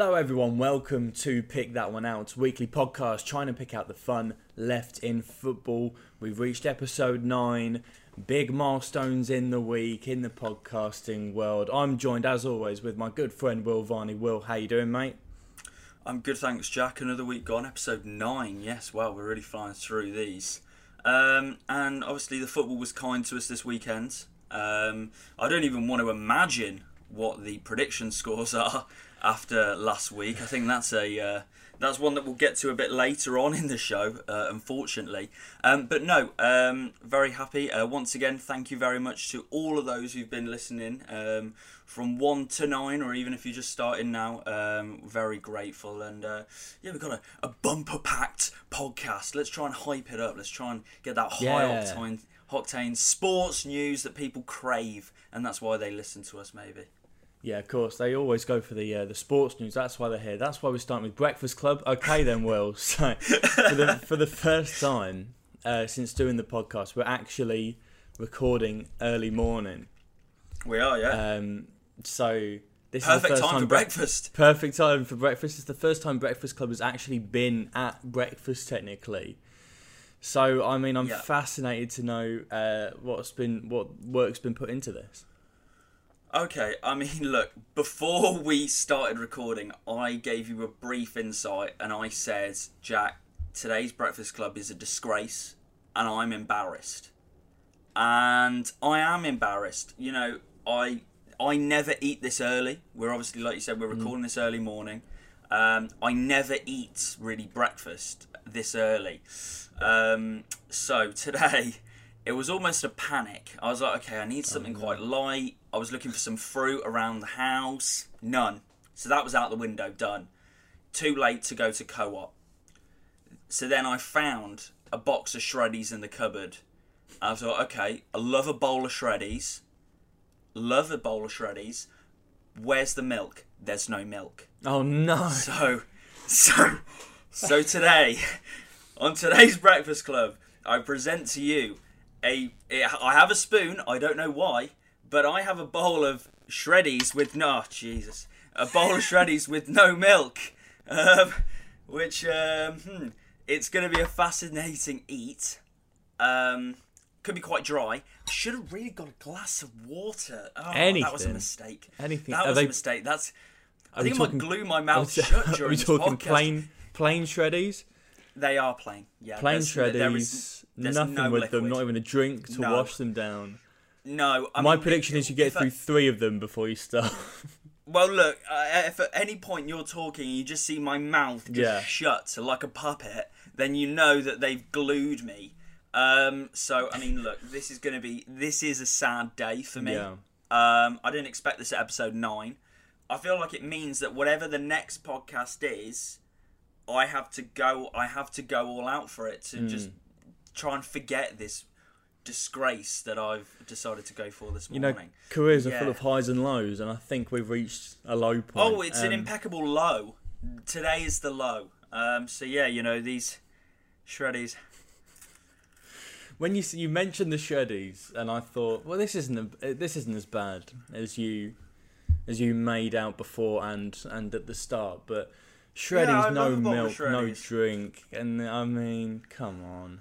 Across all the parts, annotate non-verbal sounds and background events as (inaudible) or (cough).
Hello, everyone. Welcome to Pick That One Out, weekly podcast trying to pick out the fun left in football. We've reached episode nine. Big milestones in the week in the podcasting world. I'm joined, as always, with my good friend Will Varney. Will, how you doing, mate? I'm good, thanks, Jack. Another week gone, episode nine. Yes, well, we're really flying through these. Um, and obviously, the football was kind to us this weekend. Um, I don't even want to imagine what the prediction (laughs) scores are after last week. I think that's a uh, that's one that we'll get to a bit later on in the show, uh, unfortunately. Um, but no, um, very happy. Uh, once again, thank you very much to all of those who've been listening um, from one to nine, or even if you're just starting now. Um, very grateful. And uh, yeah, we've got a, a bumper packed podcast. Let's try and hype it up. Let's try and get that high Yeah. octane, octane sports news that people crave. And that's why they listen to us, maybe. Yeah, of course. They always go for the uh, the sports news. That's why they're here. That's why we're starting with Breakfast Club. Okay, then, Will. (laughs) So, for the, for the first time uh, since doing the podcast, we're actually recording early morning. We are, yeah. Um, so this is Perfect the first time for bre- breakfast. Perfect time for breakfast. It's the first time Breakfast Club has actually been at breakfast, technically. So I mean, I'm Yeah. fascinated to know uh, what's been what work's been put into this. Okay, I mean, (laughs) look, before we started recording, I gave you a brief insight and I said, Jack, today's Breakfast Club is a disgrace and I'm embarrassed. And I am embarrassed. You know, I I never eat this early. We're obviously, like you said, we're recording this early morning. Um, I never eat really breakfast this early. Um, so (laughs) today, it was almost a panic. I was like, okay, I need something quite light. I was looking for some fruit around the house. None. So that was out the window, done. Too late to go to co op. So then I found a box of shreddies in the cupboard. I thought, okay, I love a bowl of shreddies. Love a bowl of shreddies. Where's the milk? There's no milk. Oh no! So, so, so today, (laughs) on today's Breakfast Club, I present to you a. I have a spoon. I don't know why, but I have a bowl of shreddies with no Jesus, a bowl of shreddies with no milk, um, which um, hmm, it's going to be a fascinating eat. Um, could be quite dry. I should have really got a glass of water. Oh, that was a mistake. Anything. That Are was they- a mistake. That's. I Are think I might glue my Are mouth we, shut (laughs) are we talking podcast. plain plain shreddies? They are plain. Yeah, Plain there's- shreddies. there's nothing no with them. Not even a drink to No. wash them down. No, I My mean, prediction is you get if I- through three of them before you start. (laughs) Well, look, uh, if at any point you're talking and you just see my mouth just Yeah. shut like a puppet, then you know that they've glued me. Um, so I mean, look, this is going to be this is a sad day for me. Yeah. Um, I didn't expect this at episode nine. I feel like it means that whatever the next podcast is, I have to go. I have to go all out for it to Hmm. just try and forget this disgrace that I've decided to go for this You know, morning. careers are full of highs and lows, and I think we've reached a low point. Oh, it's an Um, impeccable low. Today is the low. Um, so yeah, you know these shreddies. When you you mentioned the shreddies, and I thought, well, this isn't a, this isn't as bad as you as you made out before and and at the start, but shreddies, Yeah, no milk, no drink, and I mean, come on.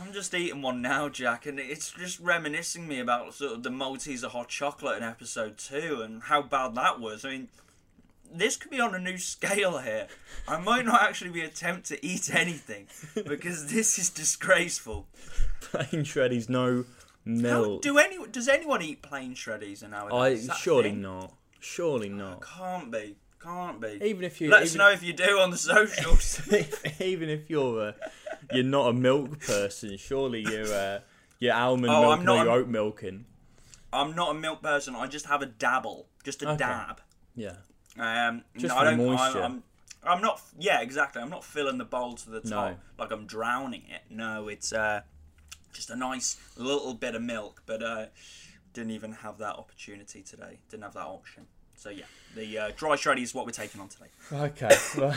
I'm just eating one now, Jack, and it's just reminiscing me about sort of the Maltese hot chocolate in episode two and how bad that was. I mean, this could be on a new scale here. I might not actually be attempt to eat anything because this is disgraceful. Plain shreddies, no How, milk. do any does anyone eat plain shreddies nowadays? I Is surely thing? not. Surely oh, not. Can't be. Can't be. Even if you Let us know if you do on the socials. (laughs) even if you're a, you're not a milk person, surely you're uh, you're almond Oh, milk or not you're oat milking. I'm not a milk person. I just have a dabble, just a Okay. dab. Yeah. Um, Just no, for I don't. moisture. I'm, I'm, I'm not. Yeah, exactly. I'm not filling the bowl to the top No. like I'm drowning it. No, it's uh, just a nice little bit of milk. But uh, didn't even have that opportunity today. Didn't have that option. So yeah, the uh, dry shreddy is what we're taking on today. Okay. Well,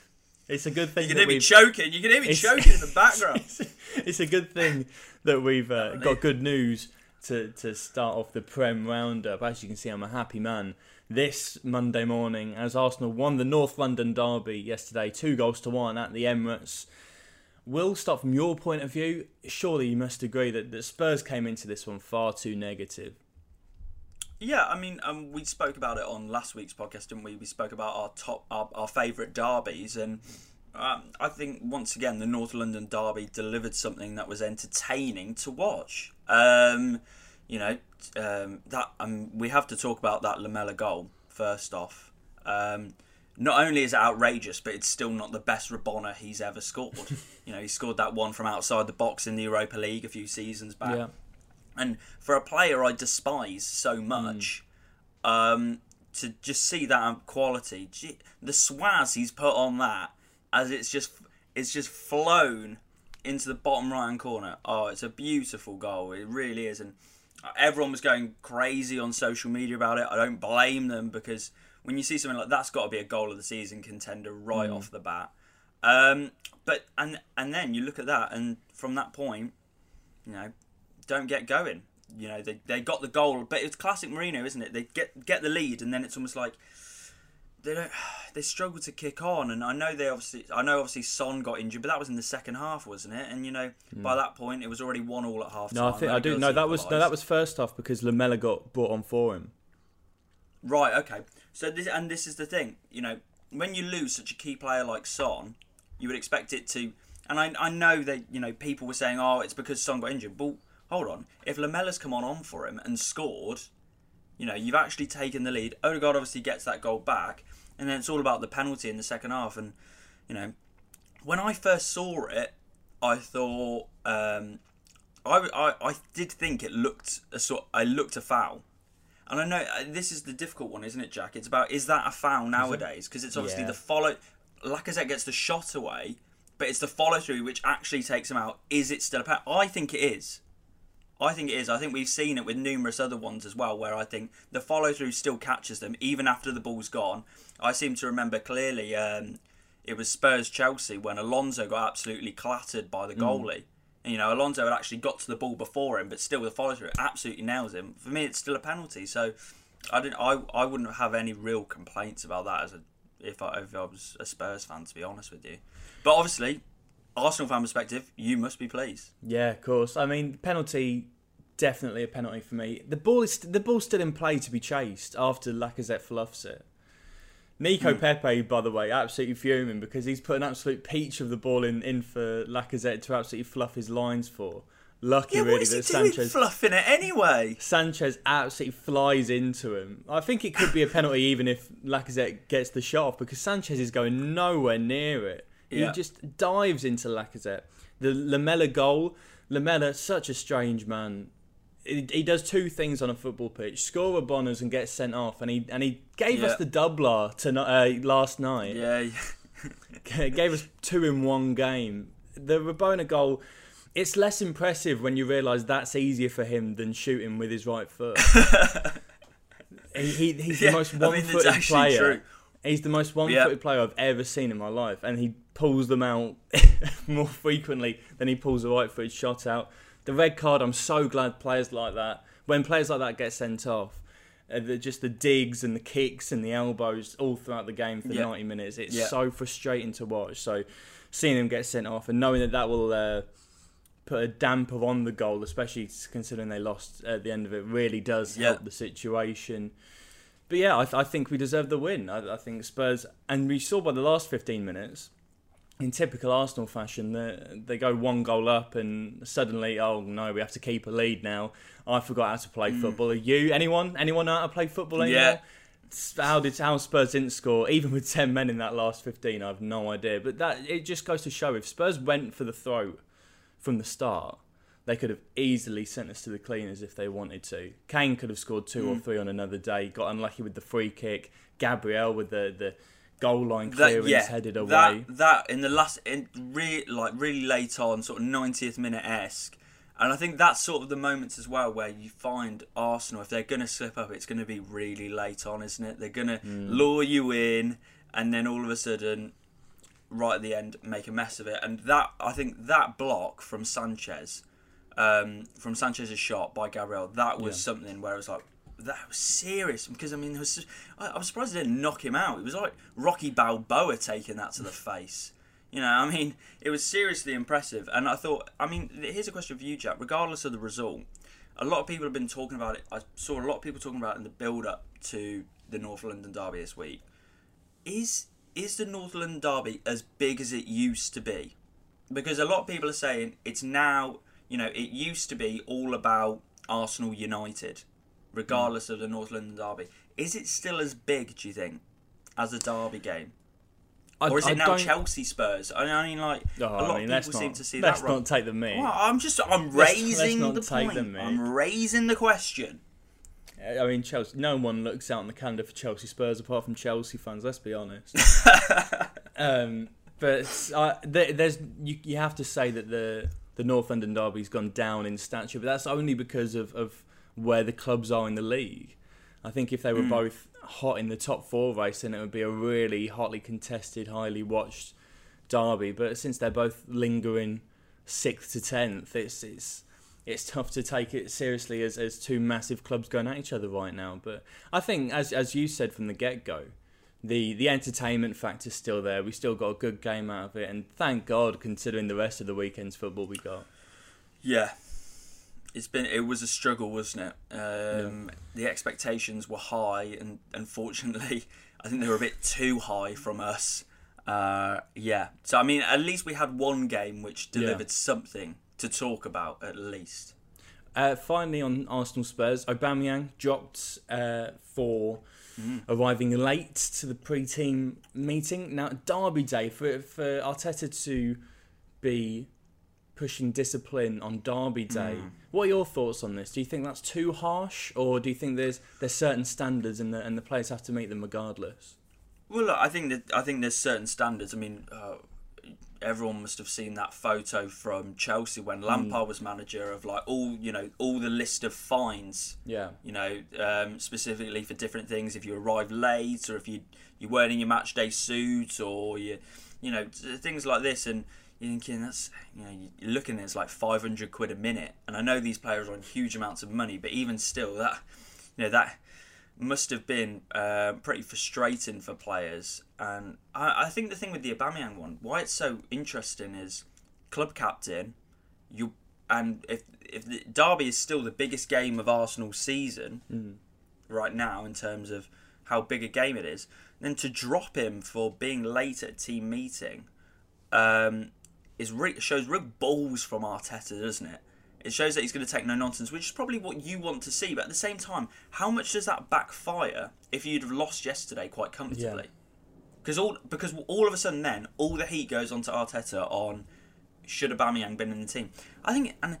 (laughs) it's a good thing You can hear me choking. You can hear me It's- choking in the background. (laughs) it's a good thing that we've uh, got good news to, to start off the Prem roundup. As you can see, I'm a happy man this Monday morning as Arsenal won the North London derby yesterday, two goals to one at the Emirates. Will, start from your point of view, surely you must agree that, that Spurs came into this one far too negative. Yeah, I mean, um, we spoke about it on last week's podcast, didn't we? We spoke about our top, our, our favourite derbies, and um, I think once again the North London derby delivered something that was entertaining to watch. Um, you know, um, that um, we have to talk about that Lamela goal first off. Um, not only is it outrageous, but it's still not the best Rabona he's ever scored. (laughs) you know, he scored that one from outside the box in the Europa League a few seasons back. Yeah. And for a player I despise so much, um, to just see that quality, the swaz he's put on that, as it's just it's just flown into the bottom right hand corner. Oh, it's a beautiful goal. It really is, and everyone was going crazy on social media about it. I don't blame them because when you see something like that's got to be a goal of the season contender right off the bat. Um, but and and then you look at that, and from that point, you know, don't get going. You know, they, they got the goal, but it's classic Mourinho, isn't it? They get get the lead, and then it's almost like they don't (sighs) they struggle to kick on. And I know they obviously I know obviously Son got injured, but that was in the second half, wasn't it? And you know, hmm. by that point, it was already one all at half time. No, I think I do. No, that was no, that was first off because Lamela got brought on for him. Right. Okay. So this and this is the thing. You know, when you lose such a key player like Son, you would expect it to. And I, I know that you know people were saying, oh, it's because Son got injured. But hold on, if Lamela's come on on for him and scored, you know, you've actually taken the lead. Odegaard obviously gets that goal back, and then it's all about the penalty in the second half. And you know, when I first saw it, I thought um, I, I I did think it looked a sort. I looked a foul. And I know uh, this is the difficult one, isn't it, Jack? It's about is that a foul nowadays? Because it's obviously Yeah. the follow. Lacazette gets the shot away, but it's the follow through which actually takes him out. Is it still a foul? I think it is. I think it is. I think we've seen it with numerous other ones as well, where I think the follow through still catches them even after the ball's gone. I seem to remember clearly um, it was Spurs Chelsea when Alonso got absolutely clattered by the goalie. And, you know, Alonso had actually got to the ball before him, but still the follow through absolutely nails him. For me, it's still a penalty. So I didn't. I, I wouldn't have any real complaints about that as a if I, if I was a Spurs fan, to be honest with you. But obviously, Arsenal fan perspective, you must be pleased. Yeah, of course. I mean, penalty, definitely a penalty for me. The ball is the ball's still in play to be chased after Lacazette fluffs it. Nico hmm. Pepe, by the way, absolutely fuming because he's put an absolute peach of the ball in, in for Lacazette to absolutely fluff his lines for. Lucky, Yeah, really, what is he that doing Sanchez fluffing it anyway? Sanchez absolutely flies into him. I think it could be a penalty even if Lacazette gets the shot off because Sanchez is going nowhere near it. Yeah. He just dives into Lacazette. The Lamela goal, Lamela, such a strange man. He, he does two things on a football pitch: score a bonus and get sent off. And he and he gave Yeah. us the doubler to uh, last night. Yeah, (laughs) gave us two in one game. The Rabona goal, it's less impressive when you realise that's easier for him than shooting with his right foot. (laughs) he, he, he's Yeah, the most I mean, one-footed player. true. He's the most one-footed player I've ever seen in my life, and he pulls them out (laughs) more frequently than he pulls a right-footed shot out. The red card, I'm so glad players like that, when players like that get sent off, uh, the, just the digs and the kicks and the elbows all throughout the game for Yeah. 90 minutes. It's Yeah. so frustrating to watch. So seeing him get sent off and knowing that that will uh, put a damper on the goal, especially considering they lost at the end of it, really does Yeah. help the situation. But yeah, I, th- I think we deserve the win. I, I think Spurs, and we saw by the last 15 minutes, in typical Arsenal fashion, they, they go one goal up and suddenly, oh no, we have to keep a lead now. I forgot how to play mm. football. Are you? Anyone? Anyone know how to play football anymore? Yeah. How did how Spurs didn't score even with ten men in that last fifteen? I have no idea. But that it just goes to show if Spurs went for the throat from the start, they could have easily sent us to the cleaners if they wanted to. Kane could have scored two or three on another day. Got unlucky with the free kick. Gabriel with the the goal line clearance That, yeah, headed away. that that in the last in re, like really late on, sort of 90th minute esque, and I think that's sort of the moments as well where you find Arsenal if they're going to slip up, it's going to be really late on, isn't it? They're going to Hmm. lure you in, and then all of a sudden, right at the end, make a mess of it. And that I think that block from Sanchez, um, from Sanchez's shot by Gabriel, that was Yeah. something where I was like that was serious because I mean, was, I, I was surprised they didn't knock him out. It was like Rocky Balboa taking that to the (laughs) face. You know, I mean, it was seriously impressive. And I thought, I mean, here's a question for you, Jack. Regardless of the result, a lot of people have been talking about it. I saw a lot of people talking about it in the build up to the North London Derby this week. Is is the North London Derby as big as it used to be? Because a lot of people are saying it's now, you know, it used to be all about Arsenal United, regardless mm. of the North London Derby. Is it still as big, do you think, as a Derby game? I, or is it I now Chelsea Spurs? I mean, like oh, a lot I mean, of people seem to see let's that. Let's not take the me. Well, I'm just I'm raising let's, let's the point. I'm raising the question. I mean, Chelsea. No one looks out on the calendar for Chelsea Spurs apart from Chelsea fans. Let's be honest. (laughs) um, but uh, there's you, you have to say that the the North London derby's gone down in stature, but that's only because of, of where the clubs are in the league. I think if they were mm. both hot in the top four race, then it would be a really hotly contested, highly watched derby. But since they're both lingering sixth to tenth, it's it's it's tough to take it seriously as, as two massive clubs going at each other right now. But I think, as as you said from the get go, the the entertainment factor's still there. We still got a good game out of it, and thank God, considering the rest of the weekend's football we got. Yeah, it's been it was a struggle, wasn't it? Um, yeah. The expectations were high, and unfortunately, (laughs) I think they were a bit too high from us. Uh, yeah, so I mean, at least we had one game which delivered yeah. something to talk about, at least. Uh, finally, on Arsenal Spurs, Aubameyang dropped uh, for mm. arriving late to the pre-team meeting. Now, Derby Day for for Arteta to be pushing discipline on Derby Day. Mm. What are your thoughts on this? Do you think that's too harsh, or do you think there's there's certain standards and the and the players have to meet them regardless? Well, look, I think that I think there's certain standards. I mean, uh, everyone must have seen that photo from Chelsea when hmm. Lampard mm. was manager of like all you know all the list of fines. Yeah. You know, um, specifically for different things. If you arrive late, or if you you weren't in your match day suit, or you you know things like this, and you're thinking that's you know you're looking at it's like 500 quid a minute, and I know these players are on huge amounts of money, but even still that you know that must have been uh, pretty frustrating for players. And I, I, think the thing with the Aubameyang one, why it's so interesting is club captain, you and if if the Derby is still the biggest game of Arsenal's season mm. right now in terms of how big a game it is, then to drop him for being late at a team meeting, um, is re- shows real balls from Arteta, doesn't it? It shows that he's going to take no nonsense, which is probably what you want to see. But at the same time, how much does that backfire if you'd have lost yesterday quite comfortably? Because yeah. all because all of a sudden then all the heat goes onto Arteta on should Aubameyang been in the team? I think and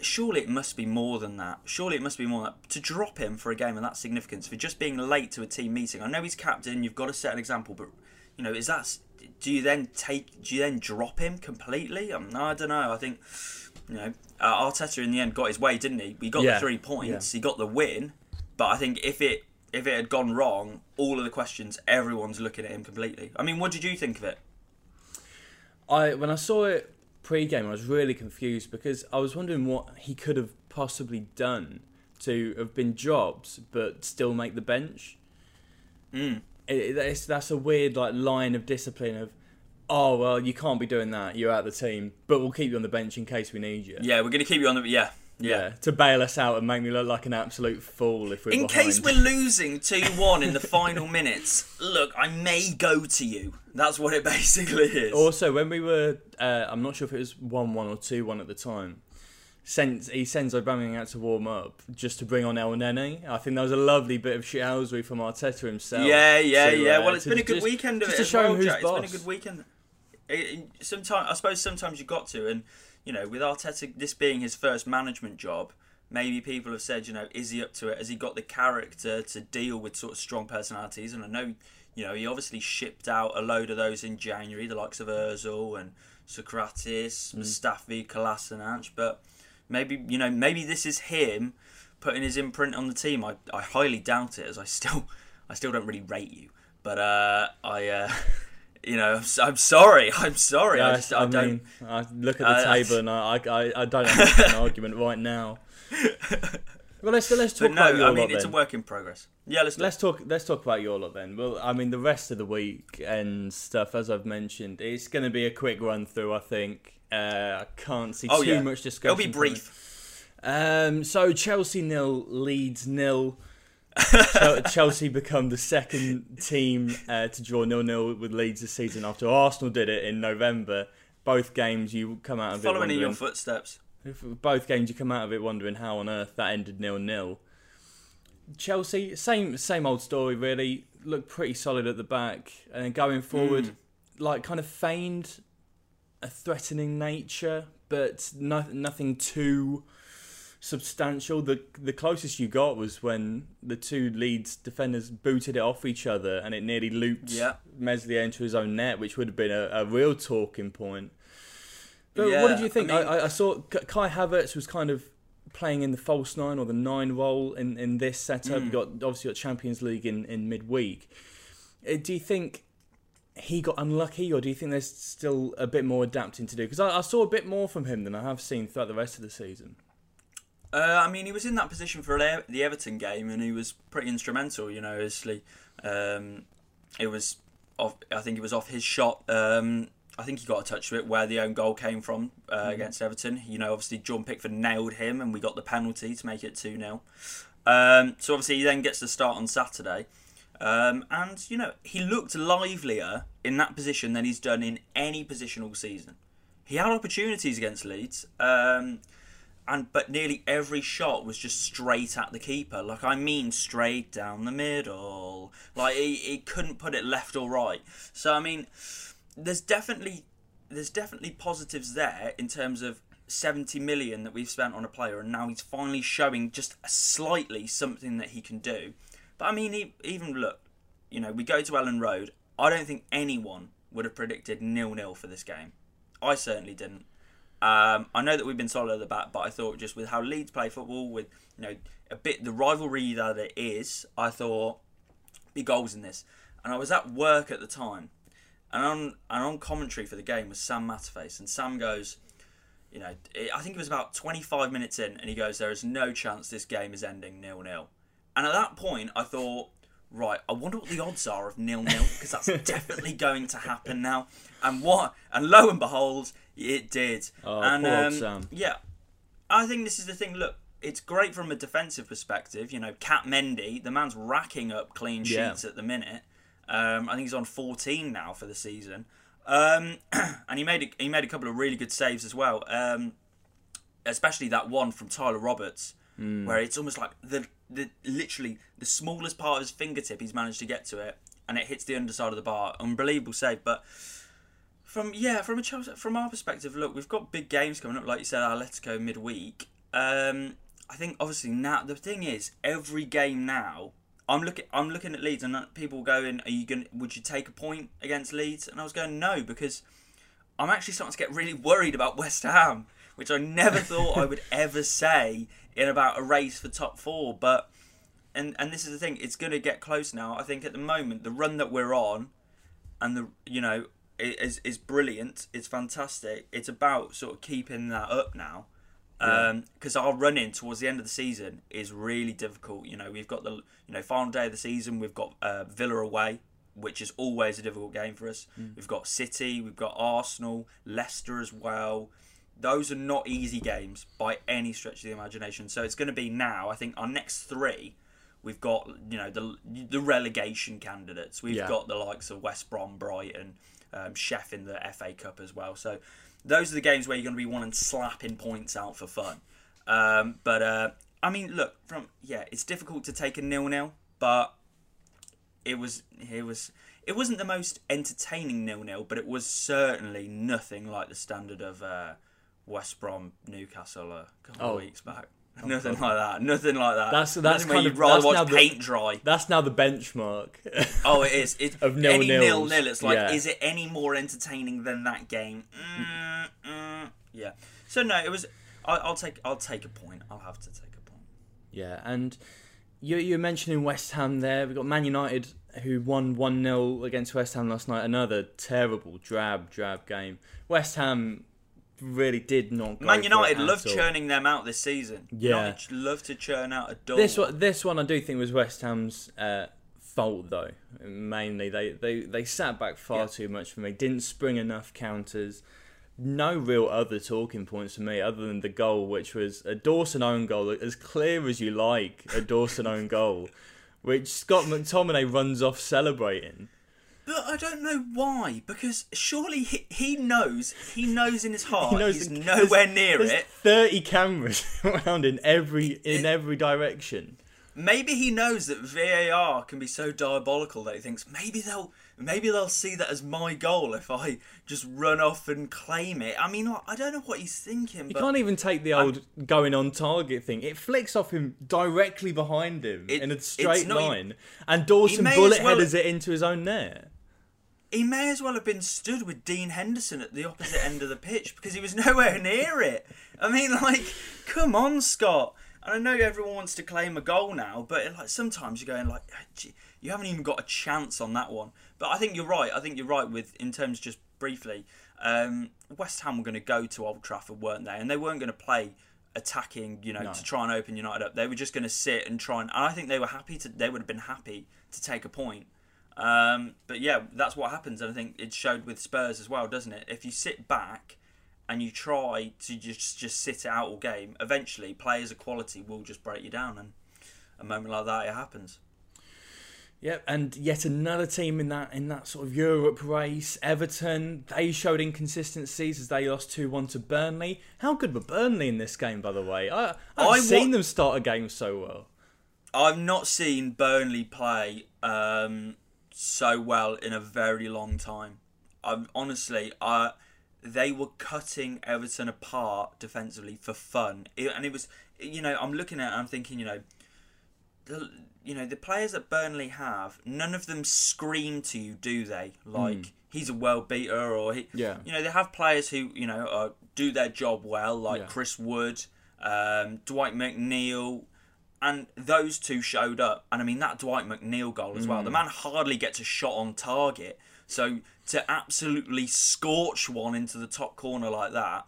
surely it must be more than that. Surely it must be more than that. To drop him for a game of that significance for just being late to a team meeting. I know he's captain. You've got to set an example, but you know is that do you then take do you then drop him completely? Um, I don't know. I think you know, uh, Arteta in the end got his way, didn't he? He got yeah. the three points, yeah. he got the win. But I think if it if it had gone wrong, all of the questions, everyone's looking at him completely. I mean, what did you think of it? I when I saw it pre-game, I was really confused because I was wondering what he could have possibly done to have been Jobs but still make the bench. Mm. It, that's a weird like line of discipline of oh well, you can't be doing that. You're out of the team, but we'll keep you on the bench in case we need you. Yeah, we're going to keep you on the yeah. Yeah. yeah. to bail us out and make me look like an absolute fool if we're in behind. case we're losing two one in the (laughs) final minutes. Look, I may go to you. That's what it (laughs) basically is. Also, when we were, uh, I'm not sure if it was one one or two one at the time. Sends he sends Aubameyang out to warm up just to bring on Elneny. I think that was a lovely bit of shithousery from Arteta himself. Yeah, yeah, to, yeah. Uh, well, it's been a good just, weekend of just it to show well, him who's Jack. boss. It's been a good weekend sometimes I suppose sometimes you got to, and you know, with Arteta this being his first management job, maybe people have said, you know, is he up to it? Has he got the character to deal with sort of strong personalities? And I know, you know, he obviously shipped out a load of those in January, the likes of Özil and Sokratis, mm. Mustafi, Kolasinac, but maybe you know, maybe this is him putting his imprint on the team. I, I highly doubt it, as I still (laughs) I still don't really rate you, but uh, I. Uh, (laughs) you know, I'm, sorry. (laughs) I'm sorry. I, just, I, I don't. Mean, I look at the uh, table and I, I, I don't have an (laughs) argument right now. (laughs) Well, let's let's talk no, about your I mean lot it's then. a work in progress. Yeah, let's. Let's talk. Let's talk about your lot then. Well, I mean, the rest of the week and stuff, as I've mentioned, it's going to be a quick run through. I think uh, I can't see Oh too yeah, much discussion. it'll be brief. Um, so Chelsea nil, Leeds nil. Chel- Chelsea become the second team uh, to draw nil nil with Leeds this season after Arsenal did it in November. Both games you come out of it Following in your footsteps. both games you come out of it wondering how on earth that ended nil nil. Chelsea, same same old story really. Looked pretty solid at the back, and going forward, Mm. like kind of feigned a threatening nature, but no, nothing too substantial. The the closest you got was when the two Leeds defenders booted it off each other, and it nearly looped Yeah. Meslier into his own net, which would have been a, a real talking point. But what did you think? I, I mean- I, I saw Kai Havertz was kind of playing in the false nine or the nine role in, in this setup. Mm. You got obviously got Champions League in, in midweek. Uh, Do you think he got unlucky, or do you think there's still a bit more adapting to do? Because I, I saw a bit more from him than I have seen throughout the rest of the season. Uh, I mean, he was in that position for the Everton game, and he was pretty instrumental. You know, obviously, um, it was off. I think it was off his shot. Um, I think he got a touch of it where the own goal came from uh, against Everton. You know, obviously Jordan Pickford nailed him, and we got the penalty to make it two 0 um, So obviously he then gets the start on Saturday, um, and you know he looked livelier in that position than he's done in any position all season. He had opportunities against Leeds. And but nearly every shot was just straight at the keeper. Like I mean, straight down the middle. Like he, he couldn't put it left or right. So I mean, there's definitely there's definitely positives there in terms of 70 million that we've spent on a player, and now he's finally showing just slightly something that he can do. But I mean, even look, you know, we go to Elland Road. I don't think anyone would have predicted nil nil for this game. I certainly didn't. Um, I know that we've been solid at the back, but I thought just with how Leeds play football, with you know a bit the rivalry that it is, I thought big goals in this. And I was at work at the time, and on and on commentary for the game was Sam Matterface, and Sam goes, you know, I think it was about 25 minutes in, and he goes, "There is no chance this game is ending nil nil." And at that point, I thought, right, I wonder what the odds are of nil nil because that's (laughs) definitely going to happen now. And what? And lo and behold, it did. Oh, and poor um, Sam. yeah, I think this is the thing. Look, it's great from a defensive perspective. You know, Cat Mendy, the man's racking up clean Yeah. sheets at the minute. Um, I think he's on 14 now for the season, um, (clears throat) and he made a, he made a couple of really good saves as well. Um, especially that one from Tyler Roberts, where it's almost like the the literally the smallest part of his fingertip he's managed to get to it, and it hits the underside of the bar. Unbelievable save, but. From yeah, from a Chelsea, from our perspective, look, we've got big games coming up. Like you said, Atletico midweek. Um, I think obviously now the thing is, every game now, I'm looking, I'm looking at Leeds, and people going, "Are you going? Would you take a point against Leeds?" And I was going, "No," because I'm actually starting to get really worried about West Ham, which I never (laughs) thought I would ever say in about a race for top four. But and and this is the thing, it's going to get close now. I think at the moment, the run that we're on, and the you know is is brilliant. It's fantastic. It's about sort of keeping that up now. Because our run in towards the end of the season is really difficult. You know, we've got the you know final day of the season. We've got uh, Villa away, which is always a difficult game for us. We've got City, we've got Arsenal, Leicester as well. Those are not easy games by any stretch of the imagination. So it's going to be now. I think our next three, we've got you know the the relegation candidates. We've Yeah. got the likes of West Brom, Brighton, um, Sheff in the FA Cup as well. So those are the games where you're going to be wanting slapping points out for fun. Um, but uh, I mean, look from yeah, it's difficult to take a nil nil, but it was it was it wasn't the most entertaining nil nil, but it was certainly nothing like the standard of uh, West Brom Newcastle a couple Oh. of weeks back. Nothing like that. Nothing like that. That's- that's Nothing kind you'd of- rather that's watch the- paint dry. That's now the benchmark. (laughs) Oh, it is. It, Of any nil-nils. nil nil. It's like, Yeah. is it any more entertaining than that game? Mm, mm, yeah. So no, it was. I, I'll take. I'll take a point. I'll have to take a point. Yeah, and you you're mentioning West Ham there. We've got Man United who won 1 0 against West Ham last night. Another terrible, drab, drab game. West Ham really did not. Go Man United love churning them out this season. Yeah. United love to churn out a double. This one, this one, I do think was West Ham's uh, fault though. Mainly, they they they sat back far Yeah. too much for me. Didn't spring enough counters. No real other talking points for me other than the goal, which was a Dawson own goal, as clear as you like, a Dawson own goal, which Scott McTominay runs off celebrating. But I don't know why, because surely he, he knows, he knows in his (laughs) heart, he knows he's the- nowhere near there's it. Thirty cameras (laughs) around in every in It- every direction. Maybe he knows that VAR can be so diabolical that he thinks maybe they'll maybe they'll see that as my goal if I just run off and claim it. I mean, I don't know what he's thinking, You but can't even take the old going on target thing. It flicks off him directly behind him It- in a straight not line, and Dawson bullet well- headers it into his own net. he may as well have been stood with Dean Henderson at the opposite end of the pitch because he was (laughs) nowhere near it. I mean, like, come on, Scott. And I know everyone wants to claim a goal now, but like sometimes you're going like, ah, you haven't even got a chance on that one. But I think you're right. I think you're right with in terms just briefly. Um, West Ham were going to go to Old Trafford, weren't they? And they weren't going to play attacking, you know, No. to try and open United up. They were just going to sit and try and. And I think they were happy to. They would have been happy to take a point. Um, but yeah, that's what happens, and I think it showed with Spurs as well, doesn't it? If you sit back and you try to just just sit it out all game, eventually players of quality will just break you down, and a moment like that, it happens. Yep, and yet another team in that in that sort of Europe race, Everton. They showed inconsistencies as they lost two one to Burnley. How good were Burnley in this game, by the way? I I've I seen wa- them start a game so well. I've not seen Burnley play um, so well in a very long time. I'm honestly, uh, they were cutting Everton apart defensively for fun, It- and it was, you know, I'm looking at, it and I'm thinking, you know, the, you know, the players that Burnley have, none of them scream to you, do they? Like he's a world beater, or he, Yeah. you know, they have players who, you know, uh, do their job well, like Yeah. Chris Wood, um, Dwight McNeil, and those two showed up. And I mean that Dwight McNeil goal as well. The man hardly gets a shot on target, so to absolutely scorch one into the top corner like that.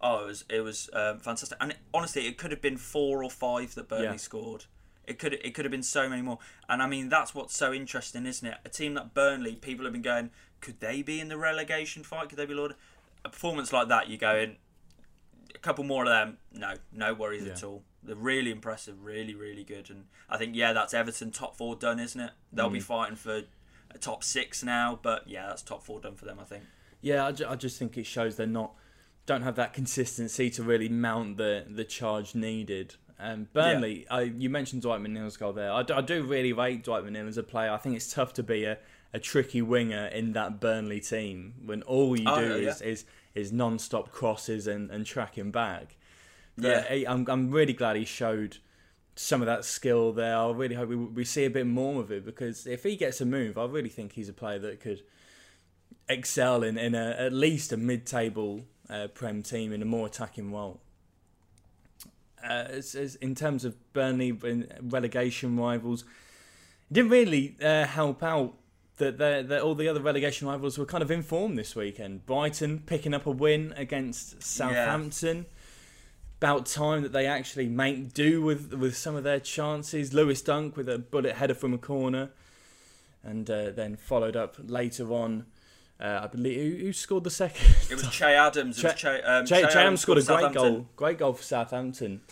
Oh, it was it was um, fantastic, and it, honestly, it could have been four or five that Burnley Yeah. scored. It could it could have been so many more, and I mean that's what's so interesting, isn't it? A team that Burnley, people have been going, could they be in the relegation fight? Could they be Lord? A performance like that, you go in, a couple more of them, no, no worries at all. They're really impressive, really, really good, and I think yeah, that's Everton top four done, isn't it? They'll Mm. be fighting for a top six now, but yeah, that's top four done for them, I think. Yeah, I, ju- I just think it shows they're not don't have that consistency to really mount the the charge needed. Um, Burnley, I, you mentioned Dwight McNeil's goal there. I do, I do really rate Dwight McNeil as a player. I think it's tough to be a, a tricky winger in that Burnley team when all you Oh, do yeah. is, is is non-stop crosses and, and tracking back. But Yeah. I- I'm I'm really glad he showed some of that skill there. I really hope we, we see a bit more of it because if he gets a move, I really think he's a player that could excel in, in a, at least a mid-table uh, Prem team in a more attacking role. Uh, as, as in terms of Burnley in relegation rivals, it didn't really uh, help out that, all the other relegation rivals were kind of informed this weekend. Brighton picking up a win against Southampton. About time that they actually make do with with some of their chances. Lewis Dunk with a bullet header from a corner, and uh, then followed up later on. Uh, I believe who, who scored the second. It was (laughs) Che Adams. It was Che- Che, um, Che, Che Adams scored a great goal. Great goal for Southampton.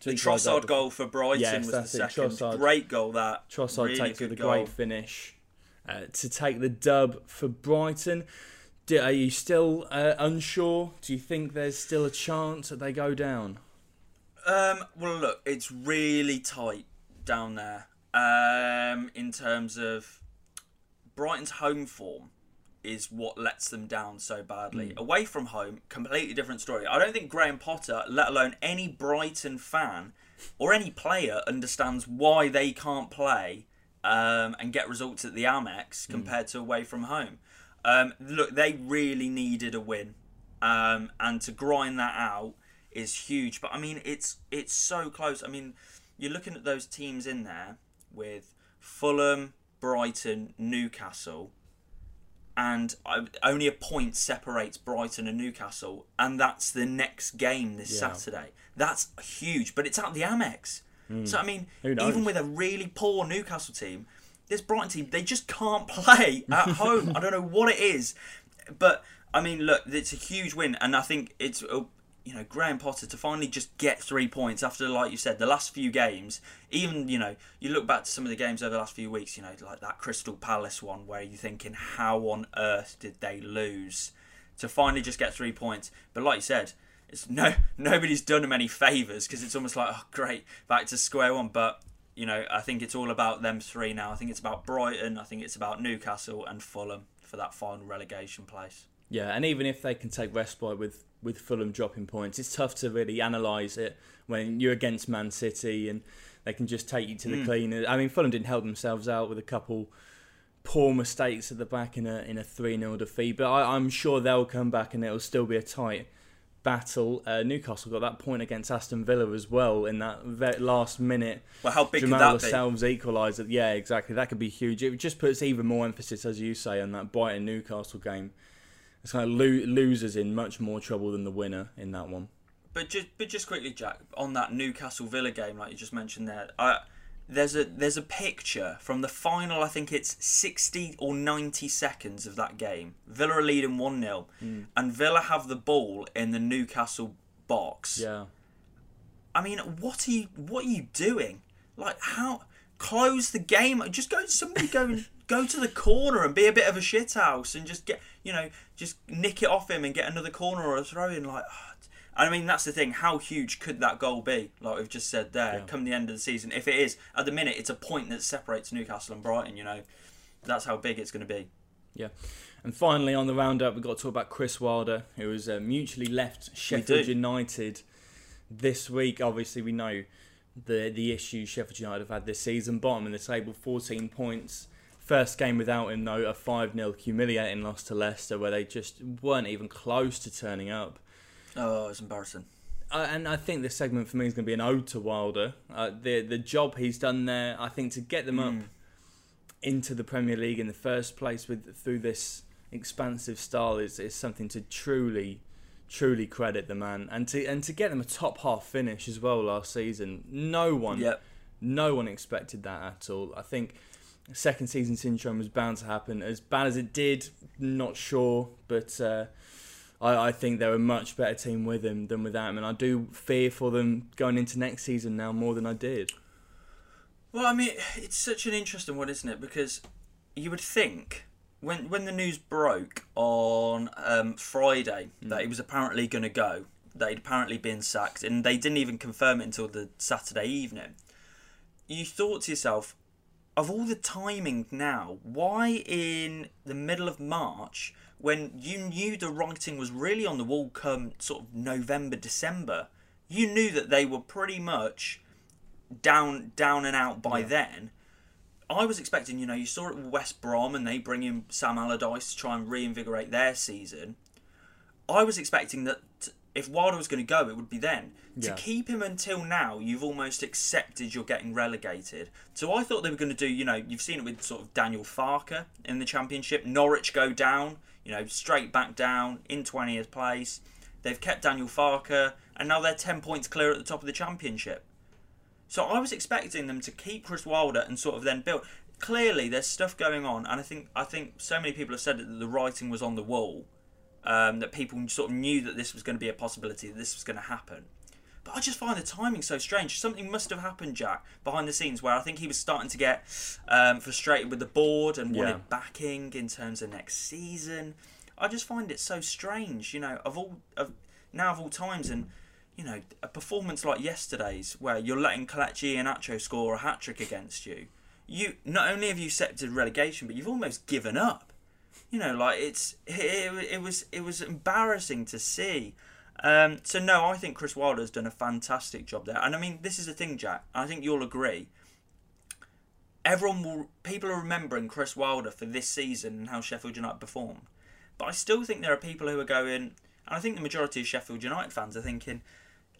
The To equalise that Trossard goal for Brighton Yes, was the second. Trossard. Great goal that. Trossard really takes with a goal. great finish uh, to take the dub for Brighton. Do, are you still uh, unsure? Do you think there's still a chance that they go down? Um, well, look, it's really tight down there. Um, in terms of Brighton's home form is what lets them down so badly. Away from home, completely different story. I don't think Graham Potter, let alone any Brighton fan or any player, understands why they can't play um, and get results at the Amex compared to away from home. Um, look, they really needed a win, um, and to grind that out is huge. But I mean, it's it's so close. I mean, you're looking at those teams in there with Fulham, Brighton, Newcastle. And only a point separates Brighton and Newcastle, and that's the next game this Yeah. Saturday. That's huge, but it's at the Amex. Hmm. So I mean, even with a really poor Newcastle team, this Brighton team they just can't play at (laughs) home. I don't know what it is, but I mean, look, it's a huge win, and I think it's you know Graham Potter to finally just get three points after, like you said, the last few games. Even you know, you look back to some of the games over the last few weeks. You know, like that Crystal Palace one, where you're thinking, how on earth did they lose? To finally just get three points, but like you said, it's no (laughs) nobody's done them any favors because it's almost like oh great back to square one. But you know, I think it's all about them three now. I think it's about Brighton. I think it's about Newcastle and Fulham for that final relegation place. Yeah, and even if they can take respite with with Fulham dropping points, it's tough to really analyse it when you're against Man City and they can just take you to the clean. I mean, Fulham didn't help themselves out with a couple poor mistakes at the back in a in a three 0 defeat, but I, I'm sure they'll come back and it'll still be a tight battle. Uh, Newcastle got that point against Aston Villa as well in that ve- last minute. Well, how big Jamal could that be? Lascelles equalised it. Yeah, exactly. That could be huge. It just puts even more emphasis, as you say, on that Brighton Newcastle game. It's kind of lo- losers in much more trouble than the winner in that one. But just but just quickly, Jack, on that Newcastle Villa game, like you just mentioned there, I, there's a there's a picture from the final. I think it's sixty or ninety seconds of that game. Villa are leading one 0 Hmm. and Villa have the ball in the Newcastle box. Yeah. I mean, what are you what are you doing? Like how close the game? Just go somebody go and (laughs) go to the corner and be a bit of a shithouse and just get you know just nick it off him and get another corner or a throw in. Like, I mean, that's the thing. How huge could that goal be? Like we've just said there, Yeah. come the end of the season, if it is at the minute, it's a point that separates Newcastle and Brighton. You know, that's how big it's going to be. Yeah. And finally, on the roundup, we've got to talk about Chris Wilder, who was uh, mutually left Sheffield. United this week. Obviously, we know the the issues Sheffield United have had this season. Bottom of the table, 14 points. First game without him, though, a 5 0 humiliating loss to Leicester, where they just weren't even close to turning up. Oh, it's embarrassing. Uh, and I think this segment for me is going to be an ode to Wilder. Uh, the the job he's done there, I think, to get them up into the Premier League in the first place with through this expansive style is, is something to truly truly credit the man and to and to get them a top half finish as well last season. No one Yep. no one expected that at all. I think second season syndrome was bound to happen. As bad as it did, not sure, but uh, I, I think they're a much better team with him than without him, and I do fear for them going into next season now more than I did. Well, I mean, it's such an interesting one, isn't it? Because you would think when when the news broke on um, Friday that he was apparently going to go, that he'd apparently been sacked, and they didn't even confirm it until the Saturday evening. You thought to yourself, of all the timing now, why in the middle of March, when you knew the writing was really on the wall come sort of November, December, you knew that they were pretty much down down and out by then. I was expecting, you know, you saw it with West Brom and they bring in Sam Allardyce to try and reinvigorate their season. I was expecting that if Wilder was going to go, it would be then. Yeah. To keep him until now, you've almost accepted you're getting relegated. So I thought they were going to do, you know, you've seen it with sort of Daniel Farke in the Championship. Norwich go down, you know, straight back down in 20th place. They've kept Daniel Farke, and now they're 10 points clear at the top of the Championship. So I was expecting them to keep Chris Wilder and sort of then build. Clearly, there's stuff going on, and I think I think so many people have said that the writing was on the wall, um, that people sort of knew that this was going to be a possibility, that this was going to happen. But I just find the timing so strange. Something must have happened, Jack, behind the scenes, where I think he was starting to get um, frustrated with the board and wanted Yeah. backing in terms of next season. I just find it so strange, you know, of all of now of all times, and you know, a performance like yesterday's, where you're letting Kelechi Iheanacho score a hat trick against you. You not only have you accepted relegation, but you've almost given up. You know, like it's it, it was it was embarrassing to see. Um, so no, I think Chris Wilder's done a fantastic job there, and I mean this is the thing, Jack. I think you'll agree. Everyone will, people are remembering Chris Wilder for this season and how Sheffield United performed, but I still think there are people who are going, and I think the majority of Sheffield United fans are thinking,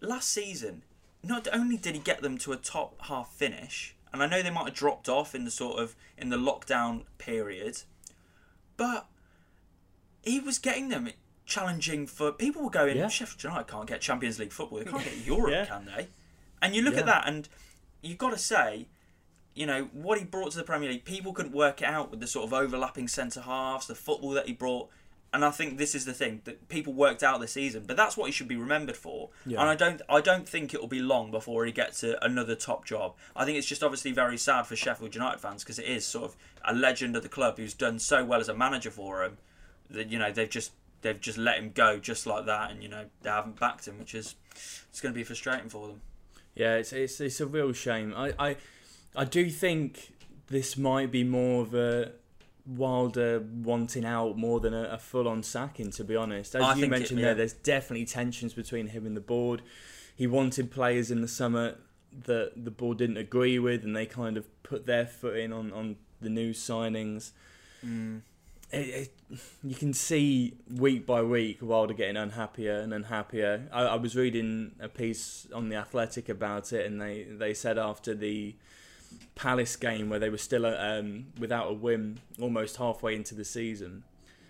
last season, not only did he get them to a top half finish, and I know they might have dropped off in the sort of in the lockdown period, but he was getting them challenging for people were going Yeah. Sheffield United can't get Champions League football they can't get (laughs) Europe Yeah. can they and you look Yeah. at that and you've got to say you know what he brought to the Premier League people couldn't work it out with the sort of overlapping centre halves the football that he brought and I think this is the thing that people worked out this season but that's what he should be remembered for Yeah. and I don't I don't think it will be long before he gets a, another top job I think it's just obviously very sad for Sheffield United fans because it is sort of a legend of the club who's done so well as a manager for him that you know they've just they've just let him go just like that, and you know they haven't backed him, which is it's going to be frustrating for them. Yeah, it's it's it's a real shame. I I, I do think this might be more of a Wilder wanting out more than a, a full on sacking. To be honest, as I you think it- mentioned yeah. there, there's definitely tensions between him and the board. He wanted players in the summer that the board didn't agree with, and they kind of put their foot in on on the new signings. Mm. It, it, you can see week by week Wilder getting unhappier and unhappier. I, I was reading a piece on the Athletic about it, and they, they said after the Palace game where they were still um, without a win, almost halfway into the season,